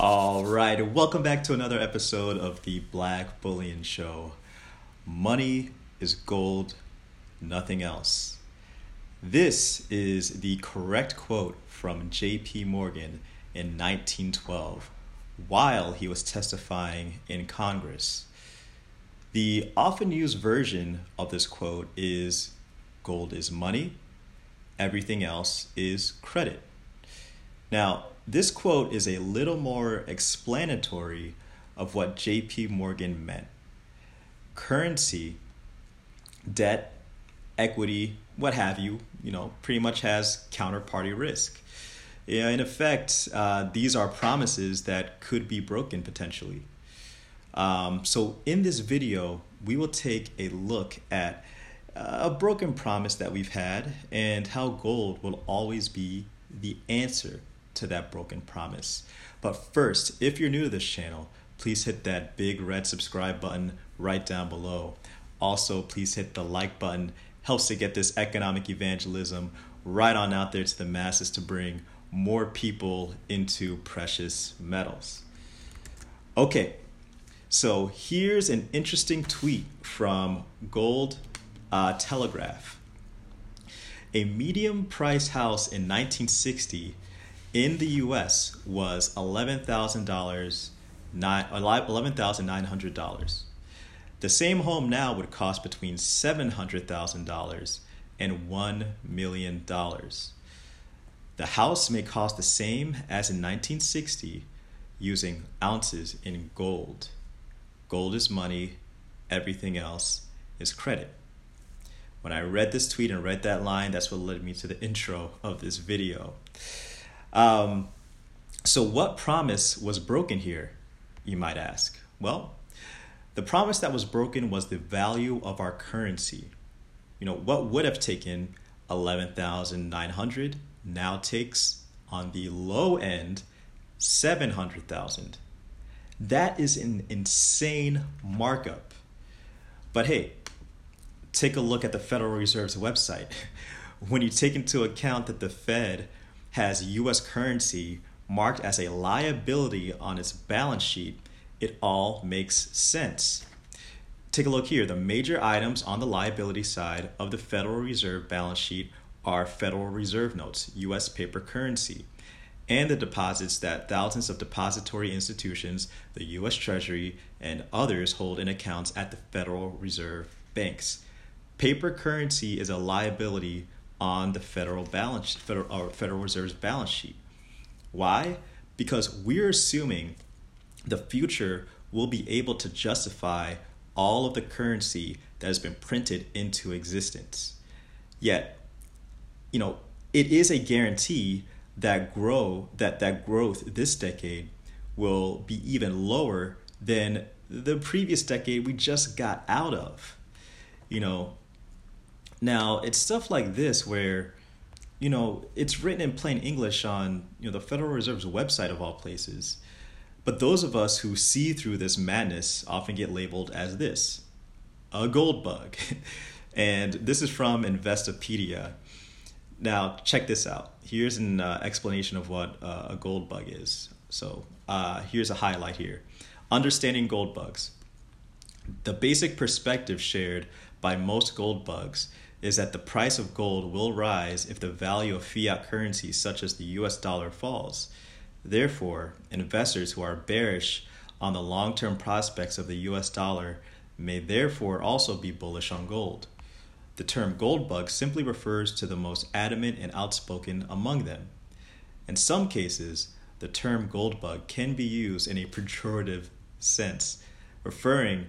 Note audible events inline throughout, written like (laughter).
All right, welcome back to another episode of the Black Bullion Show. Money is gold, nothing else. This is the correct quote from J.P. Morgan in 1912 while he was testifying in Congress. The often used version of this quote is Gold is money, everything else is credit. Now, this quote is a little more explanatory of what JP Morgan meant. Currency, debt, equity, what have you, you know, pretty much has counterparty risk. Yeah, in effect, uh, these are promises that could be broken potentially. Um, so, in this video, we will take a look at a broken promise that we've had and how gold will always be the answer to that broken promise. But first, if you're new to this channel, please hit that big red subscribe button right down below. Also, please hit the like button. Helps to get this economic evangelism right on out there to the masses to bring more people into precious metals. Okay, so here's an interesting tweet from Gold uh, Telegraph. A medium price house in 1960 in the US was $11,000, $11,900. The same home now would cost between $700,000 and $1 million. The house may cost the same as in 1960 using ounces in gold. Gold is money, everything else is credit. When I read this tweet and read that line, that's what led me to the intro of this video. Um, so, what promise was broken here, you might ask? Well, the promise that was broken was the value of our currency. You know, what would have taken 11,900 now takes on the low end 700,000. That is an insane markup. But hey, take a look at the Federal Reserve's website. (laughs) When you take into account that the Fed has US currency marked as a liability on its balance sheet, it all makes sense. Take a look here. The major items on the liability side of the Federal Reserve balance sheet are Federal Reserve notes, US paper currency, and the deposits that thousands of depository institutions, the US Treasury, and others hold in accounts at the Federal Reserve banks. Paper currency is a liability on the federal balance federal or uh, Federal Reserve's balance sheet. Why? Because we're assuming the future will be able to justify all of the currency that has been printed into existence. Yet, you know, it is a guarantee that grow that that growth this decade will be even lower than the previous decade we just got out of. You know, now, it's stuff like this where, you know, it's written in plain English on, you know, the Federal Reserve's website of all places. But those of us who see through this madness often get labeled as this a gold bug. (laughs) and this is from Investopedia. Now, check this out. Here's an uh, explanation of what uh, a gold bug is. So, uh, here's a highlight here Understanding gold bugs. The basic perspective shared by most gold bugs is that the price of gold will rise if the value of fiat currencies such as the US dollar, falls. Therefore, investors who are bearish on the long term prospects of the US dollar may therefore also be bullish on gold. The term gold bug simply refers to the most adamant and outspoken among them. In some cases, the term gold bug can be used in a pejorative sense, referring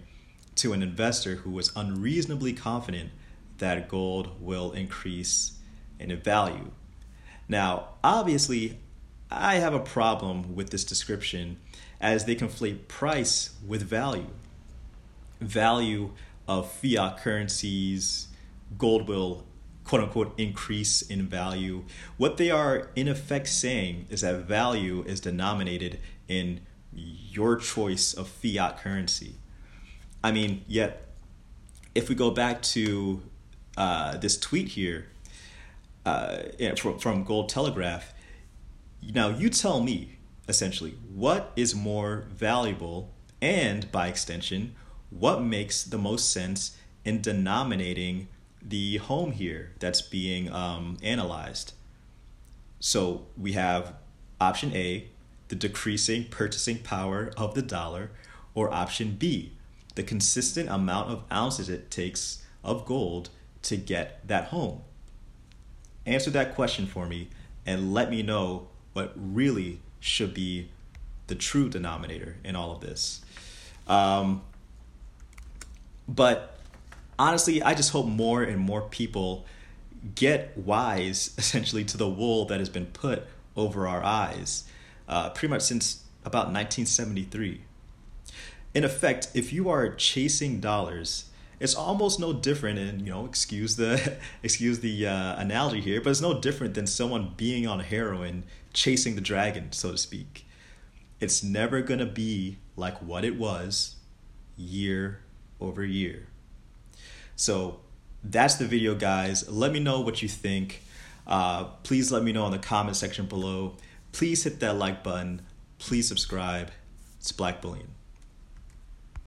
to an investor who was unreasonably confident that gold will increase in value. Now, obviously, I have a problem with this description as they conflate price with value. Value of fiat currencies, gold will quote unquote increase in value. What they are in effect saying is that value is denominated in your choice of fiat currency. I mean, yet if we go back to uh, this tweet here uh, from, from Gold Telegraph. Now, you tell me, essentially. What is more valuable, and by extension, what makes the most sense in denominating the home here that's being um, analyzed? So we have option A, the decreasing purchasing power of the dollar, or option B, the consistent amount of ounces it takes of gold to get that home. Answer that question for me and let me know what really should be the true denominator in all of this. Um, but honestly, I just hope more and more people get wise (laughs) essentially to the wool that has been put over our eyes uh, pretty much since about 1973. In effect, if you are chasing dollars, it's almost no different and you know excuse the (laughs) excuse the uh, analogy here but it's no different than someone being on heroin chasing the dragon so to speak. It's never going to be like what it was year over year. So that's the video guys. Let me know what you think. Uh, please let me know in the comment section below. Please hit that like button. Please subscribe. It's black bullion